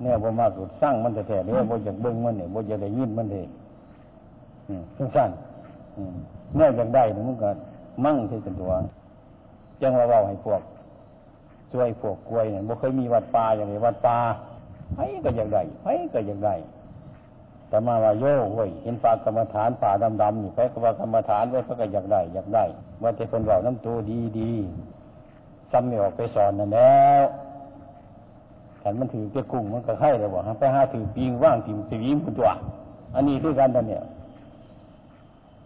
S1: เนี่ยบ่มาสุดสร้างมันแต่แท้เนี่ยบ่อยากเบิ่งมันเนี่ยบ่อยากได้ยินมันเลยสั้นๆเนี่ยอยากได้เนี่มันก็มั่งที่เป็นตัวจังว่าเว้าให้พวกช่วยพวกกล้วยเนี่ยบ่เคยมีวัดป่าอย่างนี้วัดป่าไผก็อยากได้ไผก็อยากได้แต่มาว่าโย่เว้ยเห็นปลากรรมฐานป่าดำๆนี่ไปก็ว่ากรรมฐานไว้เขาก็อยากได้อยากได้ว่าแต่คนเราน้ำตัวดีๆ ซ้ำไม่ออกไปสอนนั่นแล้วขันมันถือเจ้กุ้งมันก็ไข่เลยบอกไปหาถือปีงว่างถิ่มสียิ้มคุณตัว อันนี้คือการตอนเนี่ย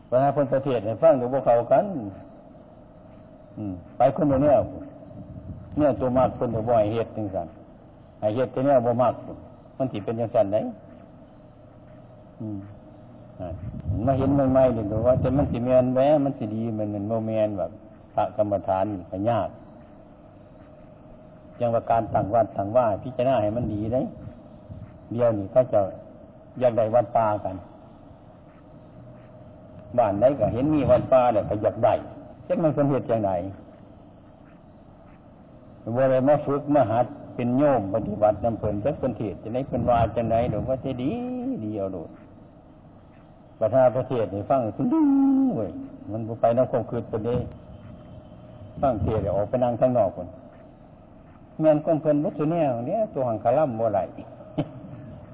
S1: ไปหาคนประเทศเนี่ยฟังเดี๋ยวพวกเขากัน อืม ไปคนเดียวเนี่ยเนี่ยตัวมากคนเดียวบ่อยเหตุจริงสันไอเหตุตัวเนี่ยบ่มากมันถีเป็นยังสันไหนมาเห็นใหม่ๆเนี่ยว่าจะมันสิเมียนแวมันสิดีมันเป็นโมเมนแบบพระกรรมฐานไปยาก ยังว่าการต่างวัดต่างว่าพิจารณาให้มันดีเลยเดียวนี่เขาจะอยากได้วัดป่ากันบ้านไหนก็เห็นมีวัดป่าเนี่ยก็อยากได้จะมันเป็นเหตุอย่างไรว่าอะไรมาฝึกมาหัดเป็นโยมปฏิบัตินำเพลินจะเป็นเทศจะไหนเป็นวาจะไหนหรือว่าจะดีดีเอาดดประธานประเทศนี่ฟังสุดดึงเว้ยมันไปน้ำคงคืนไปเลยฟังเทศออกไปนั่งข้างนอกคน เงินคนเพิ่นวัตถุเนี่ยเนี่ยตัวหังคาล่ำโมไหล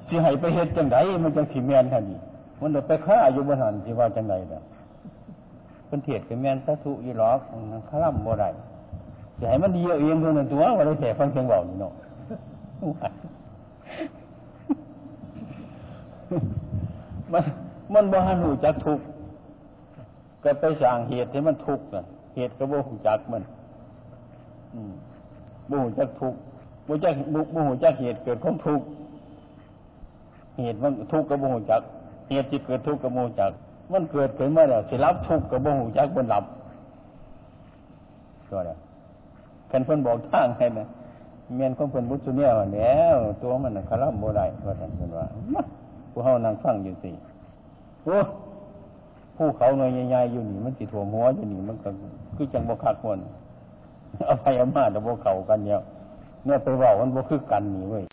S1: สิให้ไปเฮ็ดจังไดมันจังสิเมียนท่านี่มันเดี๋ยวไปฆ่าอยู่บนหันที่ว่าจังไดเด้อเพิ่นเทศเป็นเมียนตะสุอยู่หรอกคาล่ำโมไหลสิให้มันดีเอาเองเท่นตัวว่าได้แต่ฟังเสียงเบานี่เนาะมันมันบ่หันหูจักทุกก็ไปสร้างเหตุให้มันทุกข์น่ะเหตุก็บ่หูจักมัน อืม บ่หูจักทุกข์บ่จักบ่หูจักเหตุเกิดของทุกเหตุมันทุกข์ก็บ่หูจักเหตุที่เกิดทุกข์ก็บ่หูจักมันเกิดขึ้นมาแล้วสิรับทุกข์ก็บ่หูจักบ่รับก็ได้กันเพิ่อนบอกทางให้นะเมียนของเพิ่อนบุตรเนี่ยแล้วตัวมันน่ะคาร่ำบ่ได้ว่าท่านเพิ่นว่าผู้เฮานั่งฟังอยู่สิโอ้ผู้เขาหน่อยใหญ่ๆอยู่นี่มันสิถ่วหัวอยู่นี่มันก็คือจังบ่คักม่นเอาไปเอามาแต่พวกเขากันเนี่ยเนี่ยไปว่ามันบ่คือกันนี่เว้ย